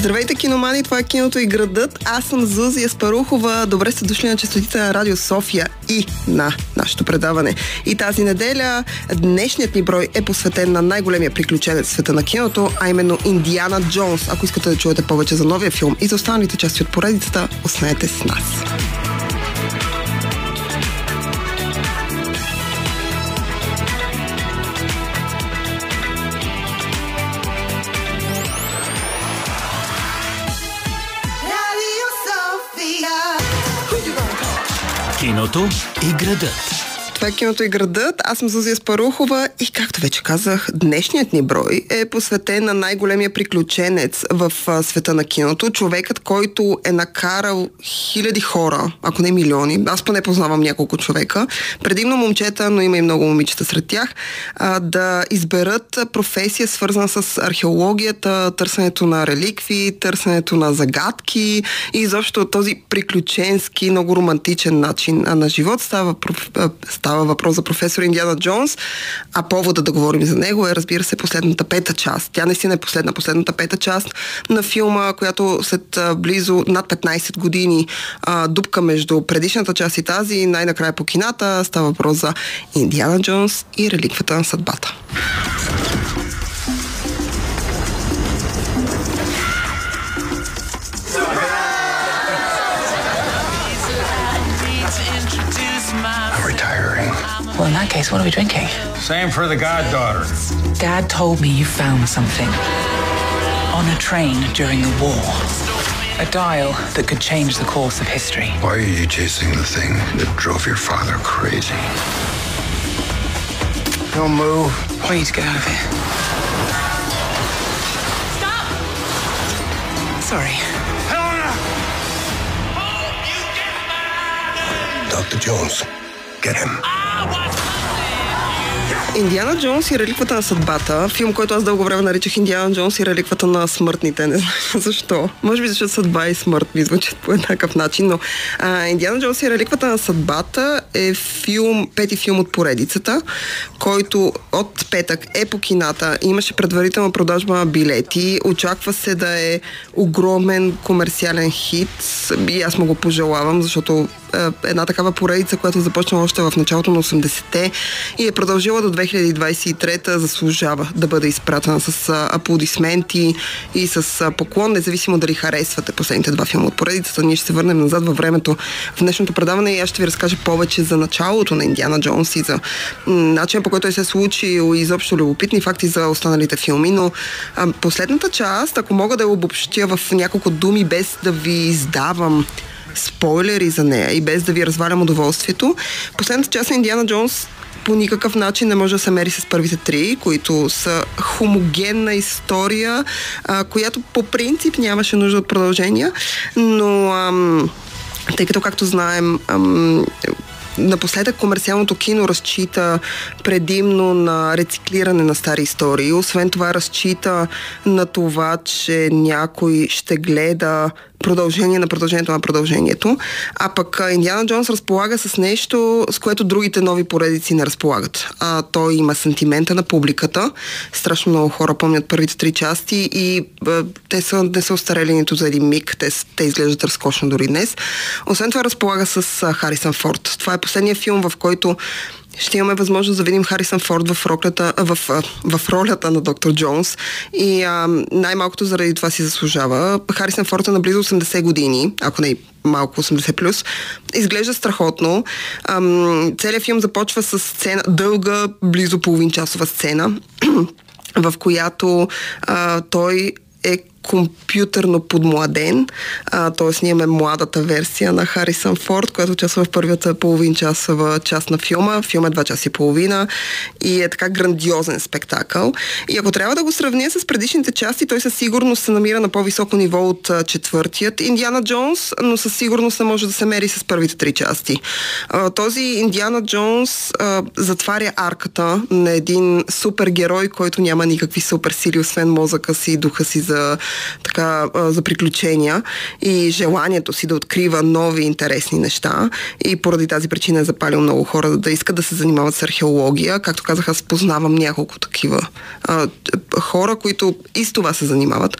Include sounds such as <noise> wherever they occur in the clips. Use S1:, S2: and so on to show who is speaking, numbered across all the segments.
S1: Здравейте, киномани! Това е киното и градът. Аз съм Зузия Спарухова. Добре сте дошли на частотите на Радио София и на нашето предаване. И тази неделя днешният ни брой е посветен на най-големия приключенец в света на киното, а именно Индиана Джонс. Ако искате да чуете повече за новия филм и за останалите части от поредицата, останете с нас.
S2: Киното и градът.
S1: Това е киното и градът. Аз съм Зузия Спарухова и както вече казах, днешният ни брой е посветен на най-големия приключенец в света на киното. Човекът, който е накарал хиляди хора, ако не милиони, аз поне познавам няколко човека, предимно момчета, но има и много момичета сред тях, да изберат професия свързана с археологията, търсенето на реликви, търсенето на загадки и изобщо този приключенски, много романтичен начин на живот става Става въпрос за професор Индиана Джонс, а повода да говорим за него е, разбира се, последната пета част. Тя наистина е последна, последната пета част на филма, която след близо над 15 години а, дупка между предишната част и тази и най-накрая по кината става въпрос за Индиана Джонс и реликвата на съдбата.
S3: Well, in that case, what are we drinking?
S4: Same for the goddaughter.
S3: Dad told me you found something on a train during the war. A dial that could change the course of history.
S5: Why are you chasing the thing that drove your father crazy?
S4: Don't move.
S3: We need to get out of here. Stop! Sorry.
S4: Helena!
S5: Dr. Jones, get him. Ah!
S1: Индиана Джонс и реликвата на съдбата. Филм, който аз дълго време наричах Индиана Джонс и реликвата на смъртните. Не знам <laughs> защо. Може би защото съдба и смърт ми звучат по еднакъв начин, но а, Индиана Джонс и реликвата на съдбата е филм, пети филм от поредицата, който от петък е по кината. Имаше предварителна продажба на билети. Очаква се да е огромен комерциален хит и аз му го пожелавам, защото една такава поредица, която започна още в началото на 80-те и е продължила до 2023 заслужава да бъде изпратена с аплодисменти и с поклон, независимо дали харесвате последните два филма от поредицата. Ние ще се върнем назад във времето в днешното предаване и аз ще ви разкажа повече за началото на Индиана Джонс и за начинът по който той се е случил и изобщо любопитни факти за останалите филми, но последната част, ако мога да я обобщя в няколко думи без да ви издавам спойлери за нея и без да ви развалям удоволствието, последната част на Индиана Джонс по никакъв начин не може да се мери с първите три, които са хомогенна история, а, която по принцип нямаше нужда от продължения, но ам, тъй като, както знаем, ам, Напоследък комерциалното кино разчита предимно на рециклиране на стари истории. Освен това разчита на това, че някой ще гледа продължение на продължението на продължението. А пък Индиана Джонс разполага с нещо, с което другите нови поредици не разполагат. А, той има сантимента на публиката. Страшно много хора помнят първите три части и а, те са, не са остарели нито за един миг. Те, те изглеждат разкошно дори днес. Освен това разполага с а, Харисън Форд. Това е последният филм, в който ще имаме възможност да видим Харисън Форд в, роклята, в, в ролята на доктор Джонс и а, най-малкото заради това си заслужава. Харисън Форд е на близо 80 години, ако не малко 80 плюс. Изглежда страхотно. Ам, целият филм започва с сцена, дълга, близо половин часова сцена, <clears throat> в която а, той е компютърно подмладен, т.е. ние имаме младата версия на Харисън Форд, която участва в първията половин часова част на филма. Филм е два часа и половина и е така грандиозен спектакъл. И ако трябва да го сравня с предишните части, той със сигурност се намира на по-високо ниво от четвъртият Индиана Джонс, но със сигурност не може да се мери с първите три части. Този Индиана Джонс затваря арката на един супергерой, който няма никакви суперсили, освен мозъка си и духа си за така, за приключения и желанието си да открива нови интересни неща и поради тази причина е запалил много хора да искат да се занимават с археология. Както казах, аз познавам няколко такива а, хора, които и с това се занимават.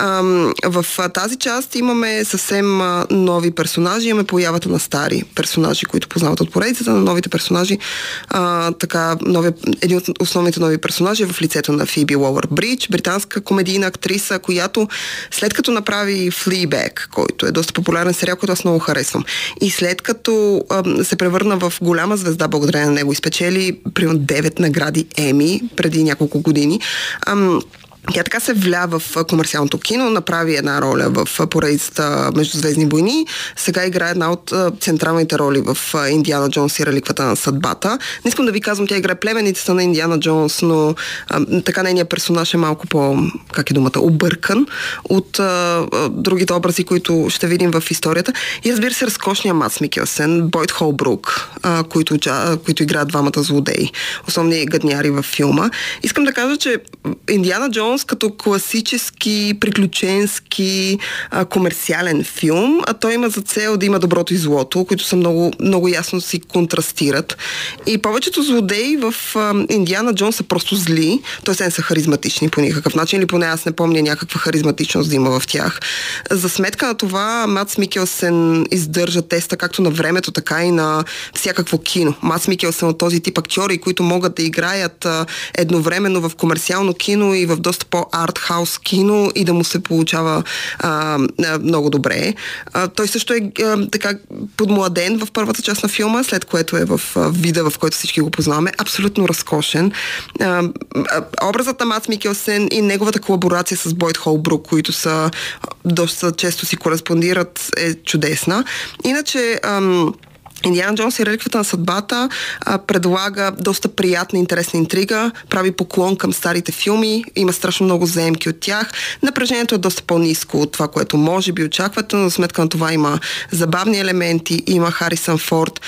S1: Ам, в а, тази част имаме съвсем а, нови персонажи, имаме появата на стари персонажи, които познават от поредицата на новите персонажи. А, така, нови, един от основните нови персонажи е в лицето на Фиби Уолър Бридж, британска комедийна актриса, която след като направи Fleabag, който е доста популярен сериал, който аз много харесвам, и след като се превърна в голяма звезда благодарение на него и спечели примерно 9 награди Еми преди няколко години, ам, тя така се вля в комерциалното кино, направи една роля в поредицата Междузвездни войни. Сега играе една от централните роли в Индиана Джонс и реликвата на съдбата. Не искам да ви казвам, тя играе племеницата на Индиана Джонс, но а, така нейният персонаж е малко по, как е думата, объркан от а, другите образи, които ще видим в историята. И разбира се, разкошния Мац Микелсен, Бойт Холбрук, а, които, които играят двамата злодеи, основни гадняри във филма. Искам да кажа, че Индиана Джонс Джонс като класически, приключенски, а, комерциален филм, а той има за цел да има доброто и злото, които са много, много ясно си контрастират. И повечето злодеи в а, Индиана Джонс са просто зли, т.е. не са харизматични по никакъв начин, или поне аз не помня някаква харизматичност да има в тях. За сметка на това Мац Микелсен издържа теста както на времето, така и на всякакво кино. Мац Микелсен от този тип актьори, които могат да играят а, едновременно в комерциално кино и в доста по-артхаус кино и да му се получава а, много добре. А, той също е а, така подмладен в първата част на филма, след което е в а, вида, в който всички го познаваме. Абсолютно разкошен. А, а, образът на Мац Микелсен и неговата колаборация с Бойт Холбрук, които са доста често си кореспондират, е чудесна. Иначе... Ам, Индиана Джонс и реликвата на съдбата а, предлага доста приятна, интересна интрига, прави поклон към старите филми, има страшно много заемки от тях. Напрежението е доста по-низко от това, което може би очаквате, но за сметка на това има забавни елементи, има Харисън Форд,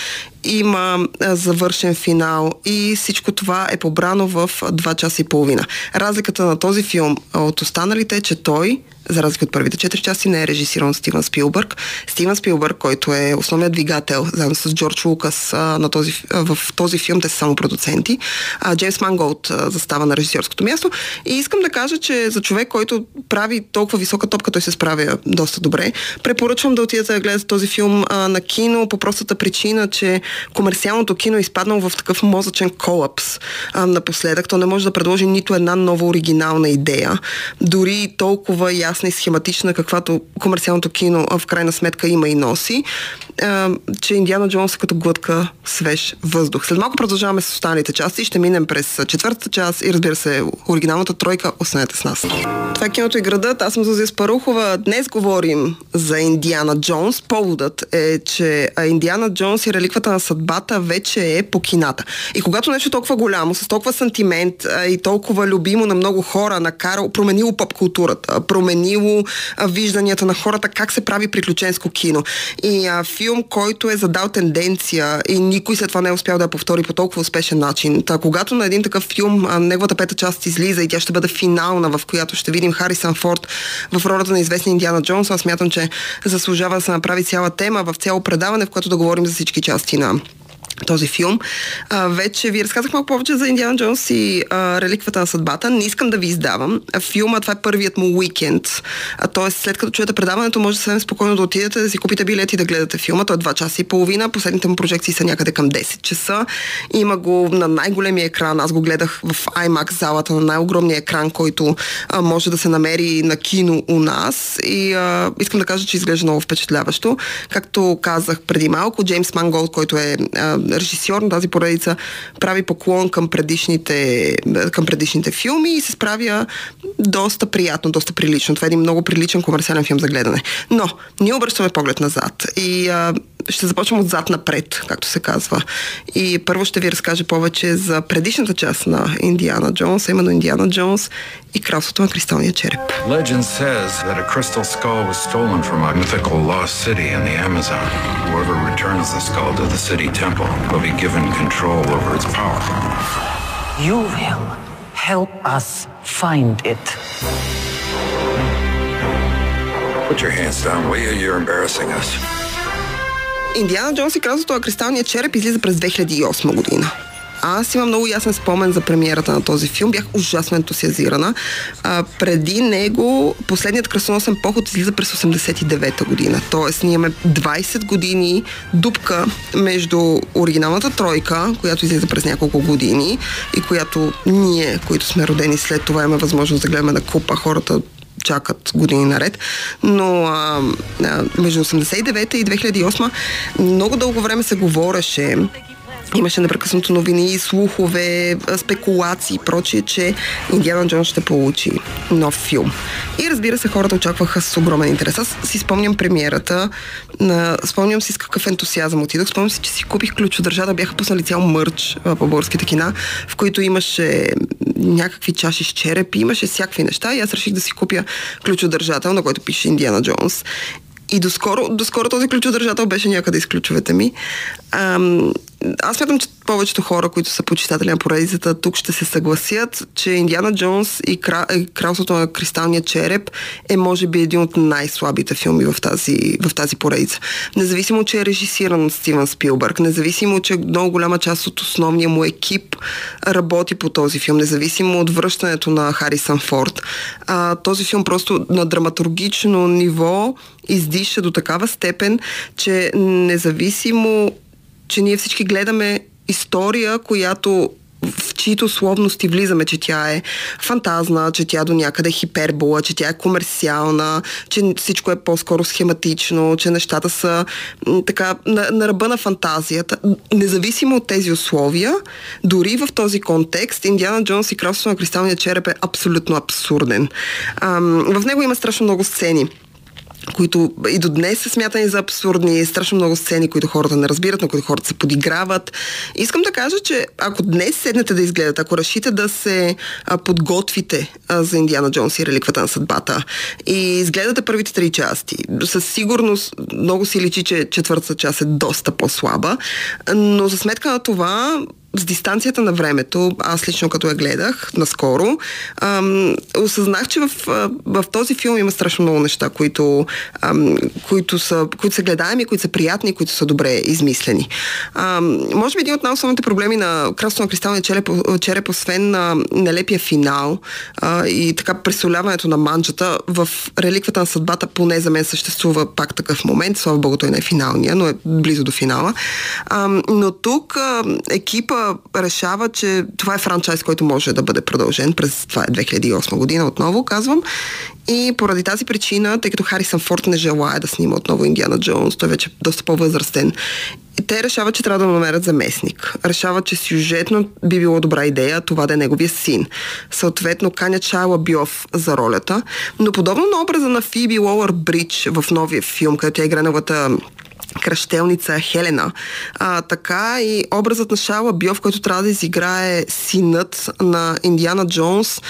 S1: има завършен финал и всичко това е побрано в 2 часа и половина. Разликата на този филм от останалите е, че той за разлика от първите четири части, не е режисиран от Стивен Спилбърг. Стивен Спилбърг, който е основният двигател, заедно с Джордж Лукас на този, в този филм, те са само продуценти. Джеймс Манголд застава на режисьорското място. И искам да кажа, че за човек, който прави толкова висока топка, той се справя доста добре. Препоръчвам да отидете да гледате този филм на кино по простата причина, че комерциалното кино е изпаднало в такъв мозъчен колапс а, напоследък. То не може да предложи нито една нова оригинална идея. Дори толкова ясна и схематична, каквато комерциалното кино в крайна сметка има и носи, че Индиана Джонс е като глътка свеж въздух. След малко продължаваме с останалите части, ще минем през четвъртата част и разбира се, оригиналната тройка, останете с нас. Това е киното и градът. Аз съм Зузия Спарухова. Днес говорим за Индиана Джонс. Поводът е, че Индиана Джонс и реликвата на съдбата вече е по кината. И когато нещо толкова голямо, с толкова сантимент и толкова любимо на много хора, накарал, променило поп културата, променило вижданията на хората, как се прави приключенско кино. И а, филм, който е задал тенденция и никой след това не е успял да я повтори по толкова успешен начин. Та, когато на един такъв филм а, неговата пета част излиза и тя ще бъде финална, в която ще видим Харисън Форд в ролята на известния Индиана Джонс, аз смятам, че заслужава да се направи цяла тема в цяло предаване, в което да говорим за всички части на them. Този филм. А, вече ви разказах малко повече за Индиана Джонс и а, реликвата на съдбата. Не искам да ви издавам. Филма, това е първият му уикенд. Тоест, след като чуете предаването, може съвсем спокойно да отидете, да си купите билети и да гледате филма. Той е 2 часа и половина. Последните му прожекции са някъде към 10 часа. Има го на най-големия екран. Аз го гледах в IMAX залата на най-огромния екран, който а, може да се намери на кино у нас. И а, искам да кажа, че изглежда много впечатляващо. Както казах преди малко, Джеймс Манголд, който е а, режисьор на тази поредица прави поклон към предишните, към предишните филми и се справя доста приятно, доста прилично. Това е един много приличен комерциален филм за гледане. Но ние обръщаме поглед назад и а, ще започвам отзад напред, както се казва. И първо ще ви разкажа повече за предишната част на Индиана Джонс, именно Индиана Джонс и кралството на кристалния череп.
S6: Legend says that a crystal skull was stolen from a mythical lost city in the Amazon. Whoever returns the skull to the city temple will be given control over its power.
S7: You will help us find it.
S6: Put your hands down, will you? You're embarrassing us.
S1: Индиана Джонс и кралството на кристалния череп излиза през 2008 година. Аз имам много ясен спомен за премиерата на този филм. Бях ужасно ентусиазирана. А, преди него последният кръстоносен поход излиза през 89-та година. Тоест, ние имаме 20 години дупка между оригиналната тройка, която излиза през няколко години и която ние, които сме родени след това, имаме възможност да гледаме на купа хората чакат години наред. Но а, а, между 89-та и 2008 много дълго време се говореше Имаше непрекъснато новини, слухове, спекулации и прочие, че Индиана Джонс ще получи нов филм. И разбира се, хората очакваха с огромен интерес. Аз си спомням премиерата, спомням си с какъв ентусиазъм отидох, спомням си, че си купих ключодържата, бяха пуснали цял мърч по българските кина, в които имаше някакви чаши с черепи, имаше всякакви неща и аз реших да си купя ключодържател, на който пише Индиана Джонс. И доскоро, доскоро този ключодържател беше някъде из ключовете ми. Ам, аз смятам, че повечето хора, които са почитатели на поредицата, тук ще се съгласят, че Индиана Джонс и, Кра... и Кралството на кристалния череп е може би един от най-слабите филми в тази, в тази поредица. Независимо, че е режисиран от Стивен Спилбърг, независимо, че много голяма част от основния му екип работи по този филм, независимо от връщането на Харисън Форд, а, този филм просто на драматургично ниво издиша до такава степен, че независимо че ние всички гледаме история, която в чието словности влизаме, че тя е фантазна, че тя до някъде е хипербола, че тя е комерциална, че всичко е по-скоро схематично, че нещата са така на, на ръба на фантазията. Независимо от тези условия, дори в този контекст, Индиана Джонс и Кралството на кристалния череп е абсолютно абсурден. Ам, в него има страшно много сцени които и до днес са смятани за абсурдни, страшно много сцени, които хората не разбират, на които хората се подиграват. Искам да кажа, че ако днес седнете да изгледате, ако решите да се а, подготвите а, за Индиана Джонс и реликвата на съдбата и изгледате първите три части, със сигурност много си личи, че четвъртата част е доста по-слаба, но за сметка на това с дистанцията на времето, аз лично като я гледах наскоро, ам, осъзнах, че в, в този филм има страшно много неща, които, ам, които, са, които са гледаеми, които са приятни, които са добре измислени. Ам, може би един от най-основните проблеми на Кралство на кристалния череп, череп освен на нелепия финал а, и така пресоляването на манджата, в реликвата на съдбата поне за мен съществува пак такъв момент, слава богу той не е финалния, но е близо до финала. Ам, но тук а, екипа решава, че това е франчайз, който може да бъде продължен през това е 2008 година, отново казвам. И поради тази причина, тъй като Харисън Форд не желая да снима отново Индиана Джонс, той вече е доста по-възрастен, те решават, че трябва да намерят заместник. Решават, че сюжетно би било добра идея това да е неговия син. Съответно, каня Чайла Бьов за ролята, но подобно на образа на Фиби Лоуър Бридж в новия филм, където тя игра неговата кръщелница Хелена. А, така и образът на Шала Биов, който трябва да изиграе синът на Индиана Джонс.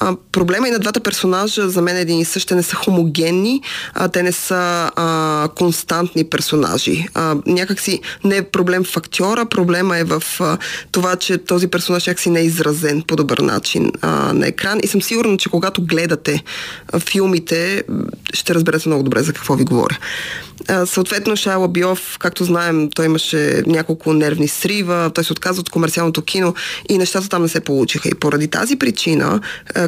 S1: А, проблема и на двата персонажа за мен е един и същ. Те не са хомогенни, а, те не са а, константни персонажи. А, някакси не е проблем в актьора, проблема е в а, това, че този персонаж някакси не е изразен по добър начин а, на екран. И съм сигурна, че когато гледате а, филмите, ще разберете много добре за какво ви говоря. Съответно, Шайла Биов, както знаем, той имаше няколко нервни срива, той се отказа от комерциалното кино и нещата там не се получиха. И поради тази причина,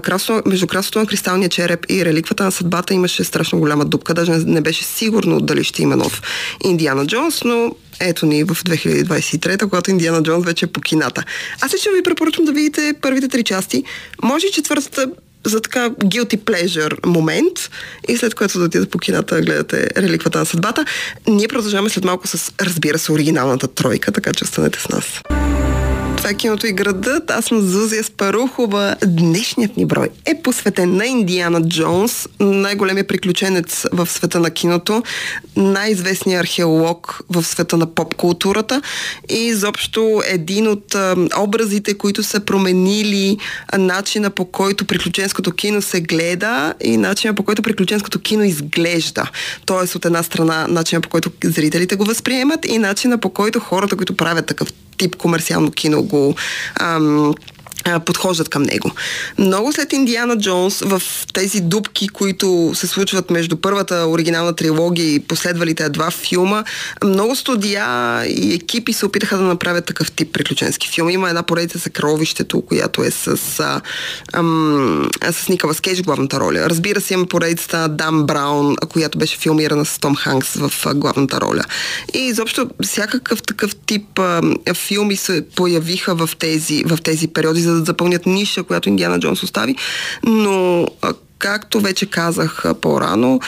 S1: красо, между красото на кристалния череп и реликвата на съдбата имаше страшно голяма дупка. Даже не беше сигурно дали ще има нов Индиана Джонс, но ето ни в 2023, когато Индиана Джонс вече е по кината. Аз лично ви препоръчвам да видите първите три части. Може и четвъртата за така guilty pleasure момент и след което да отидете по кината да гледате реликвата на съдбата. Ние продължаваме след малко с, разбира се, оригиналната тройка, така че останете с нас. Това е киното и градът. Аз съм Зузия Спарухова. Днешният ни брой е посветен на Индиана Джонс, най-големия приключенец в света на киното, най-известният археолог в света на поп-културата и изобщо един от а, образите, които са променили начина по който приключенското кино се гледа и начина по който приключенското кино изглежда. Тоест от една страна начина по който зрителите го възприемат и начина по който хората, които правят такъв тип комерциално кино го ам, а, подхождат към него. Много след Индиана Джонс в тези дупки, които се случват между първата оригинална трилогия и последвалите два филма, много студия и екипи се опитаха да направят такъв тип приключенски филм. Има една поредица за Кровището, която е с, а, ам, с Никола Скейдж главната роля. Разбира се, има поредицата на Дам Браун, която беше филмирана с Том Ханкс в главната роля. И изобщо всякакъв такъв тип а, филми се появиха в тези, в тези периоди за да запълнят ниша, която Индиана Джонс остави. Но както вече казах по-рано,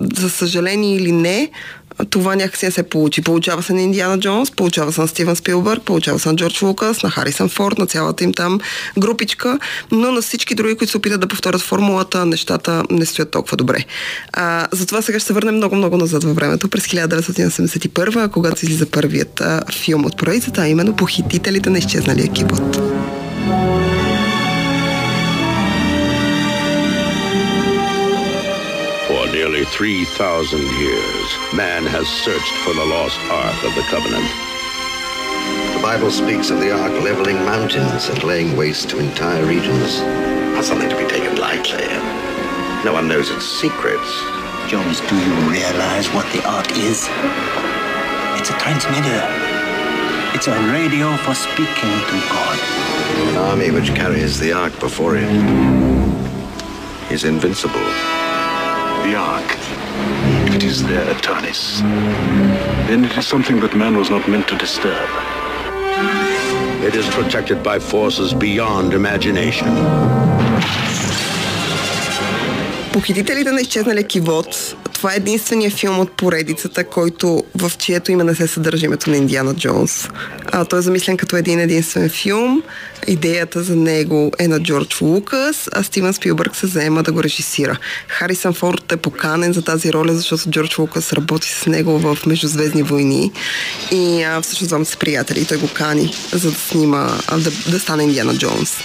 S1: за съжаление или не, това някакси не се получи. Получава се на Индиана Джонс, получава се на Стивен Спилбърг, получава се на Джордж Лукас, на Харисън Форд, на цялата им там групичка, но на всички други, които се опитат да повторят формулата, нещата не стоят толкова добре. А, затова сега ще се върнем много-много назад във времето, през 1981, когато излиза първият а, филм от проекцията, а именно Похитителите на изчезналия кибот.
S8: Nearly 3,000 years, man has searched for the lost Ark of the Covenant.
S5: The Bible speaks of the Ark leveling mountains and laying waste to entire regions. Not something to be taken lightly. No one knows its secrets.
S7: Jones, do you realize what the Ark is? It's a transmitter. It's a radio for speaking to God.
S5: An army which carries the Ark before it is invincible.
S9: The Ark. It is there, Atanis. Then it is something that man was not meant to disturb.
S8: It is protected by forces beyond imagination.
S1: Похитителите на изчезналия кивот това е единствения филм от поредицата, който в чието име не се съдържа името на Индиана Джонс. А, той е замислен като един единствен филм. Идеята за него е на Джордж Лукас, а Стивен Спилбърг се заема да го режисира. Харисън Форд е поканен за тази роля, защото Джордж Лукас работи с него в Междузвездни войни и а, всъщност двамата са приятели той го кани, за да снима, а, да, да стане Индиана Джонс.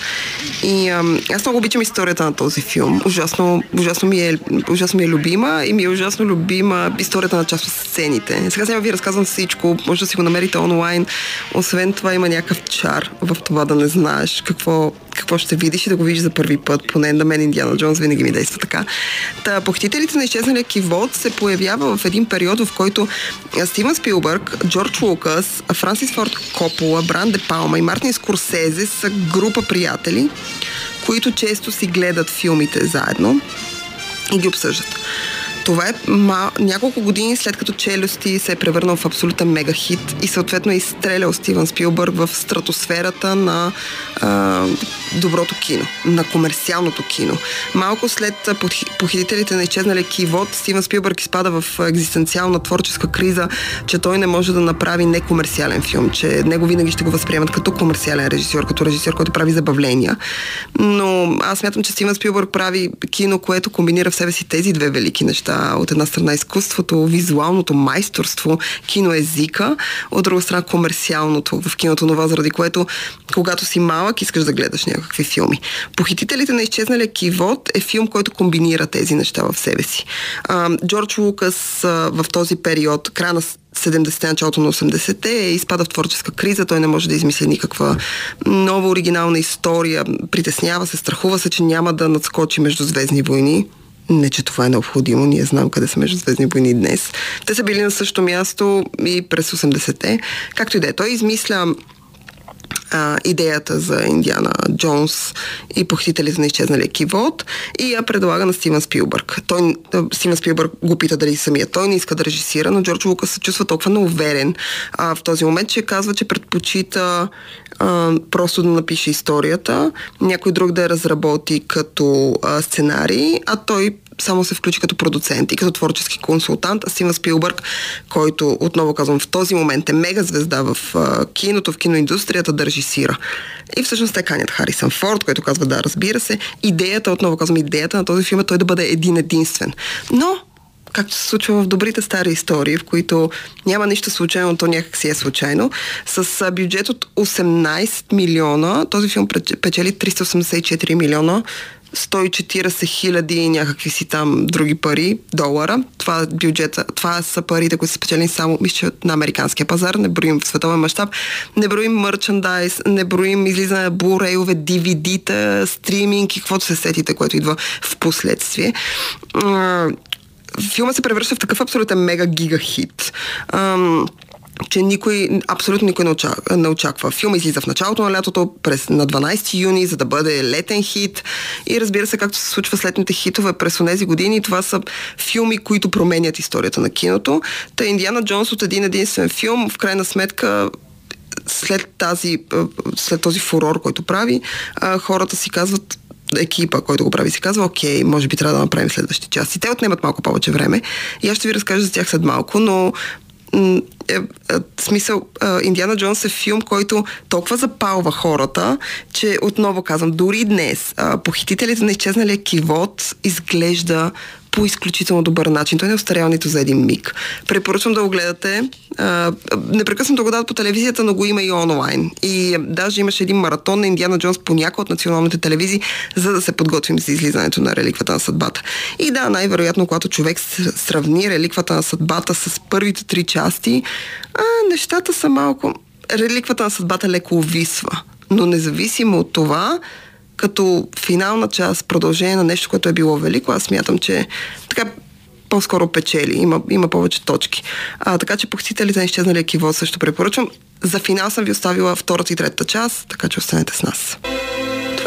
S1: И а, аз много обичам историята на този филм. Ужасно, ужасно, ми, е, ужасно ми е любима и ми е ужасно любима историята на част от сцените. Сега сега ви разказвам всичко, може да си го намерите онлайн. Освен това има някакъв чар в това да не знаеш какво, какво ще видиш и да го видиш за първи път. Поне на мен Индиана Джонс винаги ми действа така. Та, похитителите на изчезналия кивот се появява в един период, в който Стивен Спилбърг, Джордж Лукас, Франсис Форд Копола, Бран Де Палма и Мартин Скорсезе са група приятели, които често си гледат филмите заедно и ги обсъждат. Това е ма, няколко години след като Челюсти се е превърнал в абсолютен мега хит и съответно е изстрелял Стивън Спилбърг в стратосферата на а, доброто кино, на комерциалното кино. Малко след похитителите на изчезнали кивот, Стивън Спилбърг изпада в екзистенциална творческа криза, че той не може да направи некомерциален филм, че него винаги ще го възприемат като комерциален режисьор, като режисьор, който прави забавления. Но аз смятам, че Стивън Спилбърг прави кино, което комбинира в себе си тези две велики неща от една страна изкуството, визуалното майсторство, киноезика, от друга страна комерциалното в киното, това заради което когато си малък искаш да гледаш някакви филми. Похитителите на изчезналия кивот е филм, който комбинира тези неща в себе си. Джордж Лукас в този период, края на 70-те, началото на 80-те, е изпада в творческа криза, той не може да измисли никаква нова оригинална история, притеснява се, страхува се, че няма да надскочи между Звездни войни. Не, че това е необходимо. Ние знам къде са междузвездни войни днес. Те са били на същото място и през 80-те. Както и да е. Той измисля а, идеята за Индиана Джонс и похитителите на изчезналия кивот и я предлага на Стивен Спилбърг. Той, Стивен Спилбърг го пита дали самия той не иска да режисира, но Джордж Лукас се чувства толкова неуверен а, в този момент, че казва, че предпочита просто да напише историята, някой друг да я разработи като а, сценарий, а той само се включи като продуцент и като творчески консултант, а Стивен Спилбърг, който, отново казвам, в този момент е мега звезда в а, киното, в киноиндустрията да режисира. И всъщност те канят Харисън Форд, който казва да, разбира се. Идеята, отново казвам, идеята на този филм е той да бъде един единствен. Но както се случва в добрите стари истории, в които няма нищо случайно, то някак си е случайно. С бюджет от 18 милиона, този филм печели 384 милиона 140 хиляди и някакви си там други пари, долара. Това, бюджета, това са парите, които са спечелени само, мисля, на американския пазар, не броим в световен мащаб, не броим мерчендайз, не броим излизане на бурейове, DVD-та, стриминг и каквото се сетите, което идва в последствие филма се превръща в такъв абсолютен мега гига хит че никой, абсолютно никой не очаква, не очаква. Филм излиза в началото на лятото, през, на 12 юни, за да бъде летен хит. И разбира се, както се случва с летните хитове през тези години, това са филми, които променят историята на киното. Та Индиана Джонс от един единствен филм, в крайна сметка след, тази, след този фурор, който прави, хората си казват екипа, който го прави, си казва, окей, може би трябва да направим следващи части. Те отнемат малко повече време и аз ще ви разкажа за тях след малко, но е, е, смисъл, е, Индиана Джонс е филм, който толкова запалва хората, че отново казвам, дори днес е, похитителите на изчезналия кивот изглежда по изключително добър начин. Той не е остарял нито за един миг. Препоръчвам да го гледате. Непрекъснато го дадат по телевизията, но го има и онлайн. И даже имаше един маратон на Индиана Джонс по някои от националните телевизии, за да се подготвим за излизането на реликвата на съдбата. И да, най-вероятно, когато човек сравни реликвата на съдбата с първите три части, а, нещата са малко... Реликвата на съдбата леко увисва. Но независимо от това, като финална част, продължение на нещо, което е било велико, аз смятам, че така по-скоро печели, има, има повече точки. А, така че похитителите на изчезнали киво също препоръчвам. За финал съм ви оставила втората и третата част, така че останете с нас.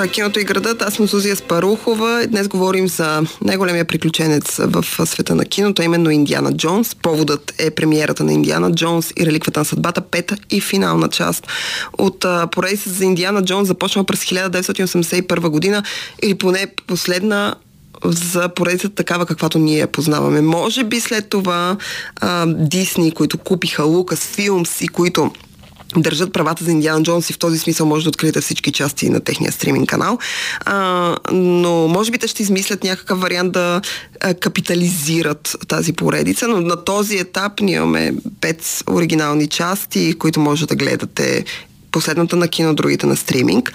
S1: Киното и градът. Аз съм Сузия Спарухова. Днес говорим за най-големия приключенец в света на киното, именно Индиана Джонс. Поводът е премиерата на Индиана Джонс и реликвата на съдбата, пета и финална част от поредица за Индиана Джонс започва през 1981 година или поне последна за поредицата такава, каквато ние я познаваме. Може би след това Дисни, които купиха Лукас Филмс и които държат правата за Индиана Джонс и в този смисъл може да откриете всички части на техния стриминг канал. А, но може би те ще измислят някакъв вариант да а, капитализират тази поредица, но на този етап ние имаме пет оригинални части, които може да гледате последната на кино, другите на стриминг.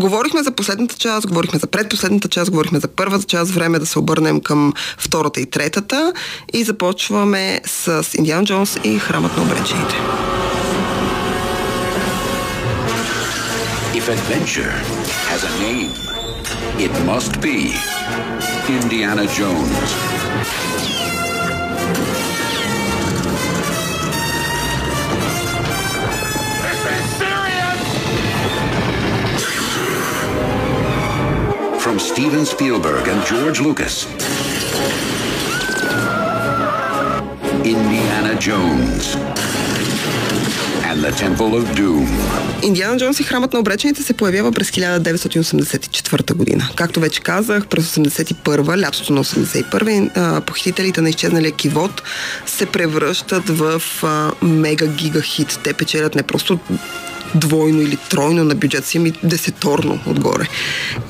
S1: Говорихме за последната част, говорихме за предпоследната част, говорихме за първата част, време да се обърнем към втората и третата и започваме с Индиан Джонс и храмът на обречените.
S10: Adventure has a name, it must be Indiana Jones. From Steven Spielberg and George Lucas. Indiana Jones. And the Temple of Doom.
S1: Индиана Джонс и храмът на обречените се появява през 1984 година. Както вече казах, през 81 лятото на 81 похитителите на изчезналия кивот се превръщат в а, мега гига хит. Те печелят не просто двойно или тройно на бюджет си, ами десеторно отгоре.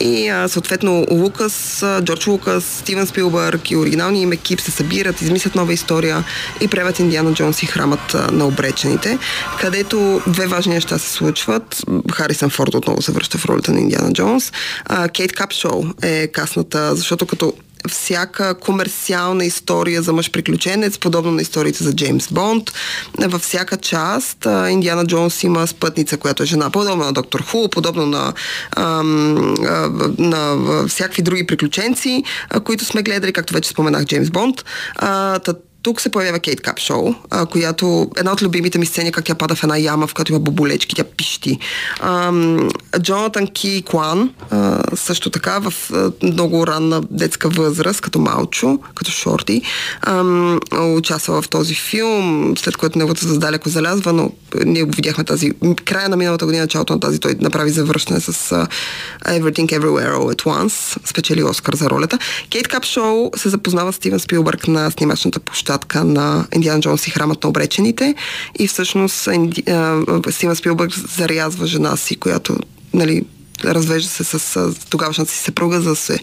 S1: И а, съответно Лукас, Джордж Лукас, Стивен Спилбърг и оригиналния им екип се събират, измислят нова история и правят Индиана Джонс и храмът на обречените, където две важни неща се случват. Харисън Форд отново се връща в ролята на Индиана Джонс. А, Кейт Капшоу е касната, защото като всяка комерциална история за мъж приключенец, подобно на историите за Джеймс Бонд. Във всяка част Индиана Джонс има спътница, която е жена, подобно на Доктор Ху, подобно на, ам, на всякакви други приключенци, които сме гледали, както вече споменах, Джеймс Бонд. А, тук се появява Кейт Кап Шоу, а, която една от любимите ми сцени, как тя пада в една яма, в която има боболечки, тя пищи. А, Джонатан Ки Клан, а, също така в а, много ранна детска възраст, като малчо, като шорти, а, участва в този филм, след което неговото създалеко залязва, но ние го видяхме тази, края на миналата година, началото на тази, той направи завръщане с uh, Everything Everywhere All at Once, спечели Оскар за ролята. Кейт Кап Шоу се запознава с Стивен Спилбърг на снимачната площадка площадка на Индиан Джонс и храмът на обречените и всъщност Стивен Спилбърг зарязва жена си, която нали, развежда се с, с тогавашната си съпруга, за да се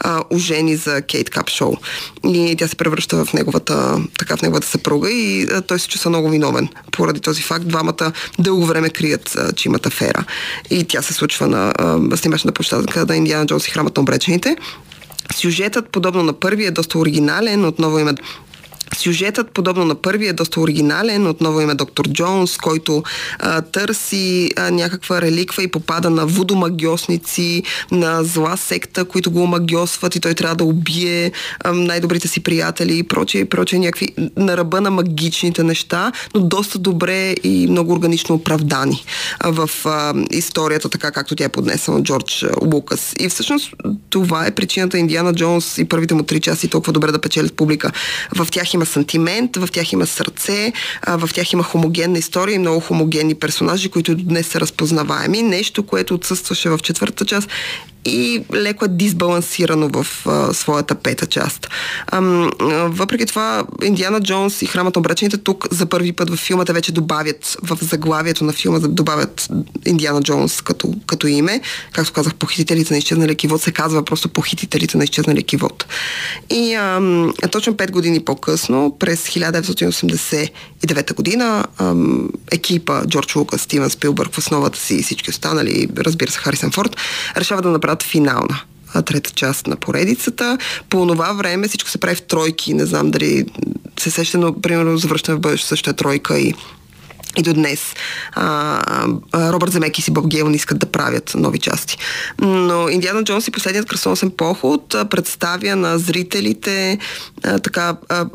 S1: а, ожени за Кейт Кап Шоу. И тя се превръща в неговата, така, в неговата съпруга и а, той се чувства много виновен. Поради този факт двамата дълго време крият, а, че имат афера. И тя се случва на а, снимачната площадка на Индиана Джонс и храмът на обречените. Сюжетът, подобно на първия, е доста оригинален. Отново има Сюжетът, подобно на първия, е доста оригинален. Отново има доктор Джонс, който а, търси а, някаква реликва и попада на вудомагиосници, на зла секта, които го омагиосват и той трябва да убие а, най-добрите си приятели и прочие, и прочие някакви на ръба на магичните неща, но доста добре и много органично оправдани а, в а, историята, така както тя е поднесена от Джордж Лукас. И всъщност това е причината Индиана Джонс и първите му три часа и толкова добре да печелят публика. В тях има сантимент, в тях има сърце, в тях има хомогенна история и много хомогенни персонажи, които днес са разпознаваеми. Нещо, което отсъстваше в четвъртата част и леко е дисбалансирано в а, своята пета част. Ам, въпреки това, Индиана Джонс и Храмът на обречените тук за първи път в филма те вече добавят в заглавието на филма, добавят Индиана Джонс като, като име. Както казах, похитителите на изчезнали кивот се казва просто похитителите на изчезнали кивот. И ам, точно 5 години по-късно, през 1989 година, ам, екипа Джордж Лукас, Стивен Спилбърг в основата си и всички останали, разбира се, Харисън Форд, решава да направят финална трета част на поредицата. По това време всичко се прави в тройки. Не знам дали се сеща, но примерно завръщане в бъдеще също е тройка и и до днес а, Робърт Земекис и Боб Гейл не искат да правят нови части. Но Индиана Джонс и последният кръстоносен поход представя на зрителите а, така а,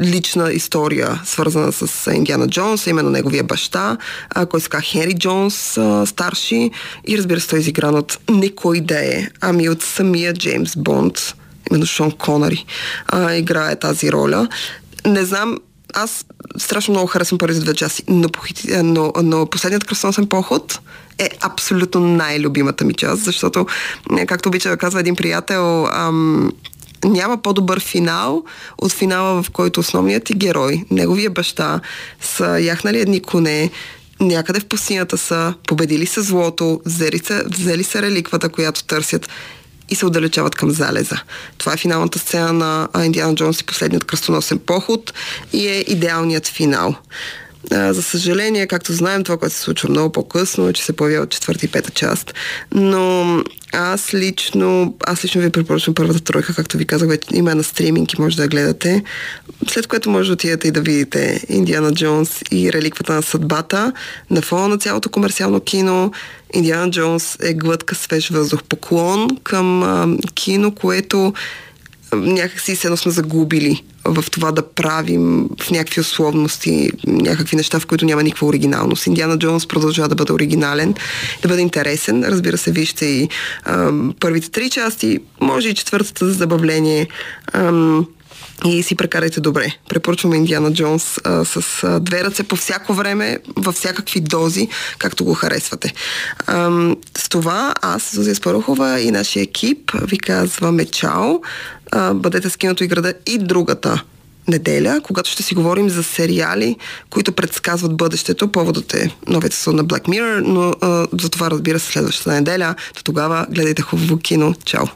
S1: лична история, свързана с Индиана Джонс, именно неговия баща, а, който се казва Хенри Джонс, а, старши и разбира се той е изигран от не кой да е, ами от самия Джеймс Бонд, именно Шон Конари а, играе тази роля. Не знам, аз страшно много харесвам първите две части, но, но, но последният кръстоносен поход е абсолютно най-любимата ми част, защото, както обича да казва един приятел, ам, няма по-добър финал от финала, в който основният ти герой, неговия баща, са яхнали едни коне, някъде в пустинята са, победили са злото, взели са, взели са реликвата, която търсят и се отдалечават към залеза. Това е финалната сцена на Индиана Джонс и последният кръстоносен поход и е идеалният финал. За съжаление, както знаем, това, което се случва много по-късно, е, че се появява четвърта и пета част. Но аз лично, аз лично ви препоръчвам първата тройка, както ви казах, вече има на стриминг и може да я гледате. След което може да отидете и да видите Индиана Джонс и реликвата на съдбата на фона на цялото комерциално кино. Индиана Джонс е глътка свеж въздух. Поклон към а, кино, което някакси се едно сме загубили в това да правим в някакви условности някакви неща, в които няма никаква оригиналност. Индиана Джонс продължава да бъде оригинален, да бъде интересен. Разбира се, вижте и ам, първите три части, може и четвъртата за забавление. Ам, и си прекарайте добре. Препоръчваме Индиана Джонс а, с а, две ръце по всяко време, във всякакви дози, както го харесвате. А, с това аз, Зузия Спарухова и нашия екип ви казваме чао. А, бъдете с киното и града и другата неделя, когато ще си говорим за сериали, които предсказват бъдещето. Поводът е новите сезон на Black Mirror, но а, за това разбира се следващата неделя. До тогава гледайте хубаво кино. Чао!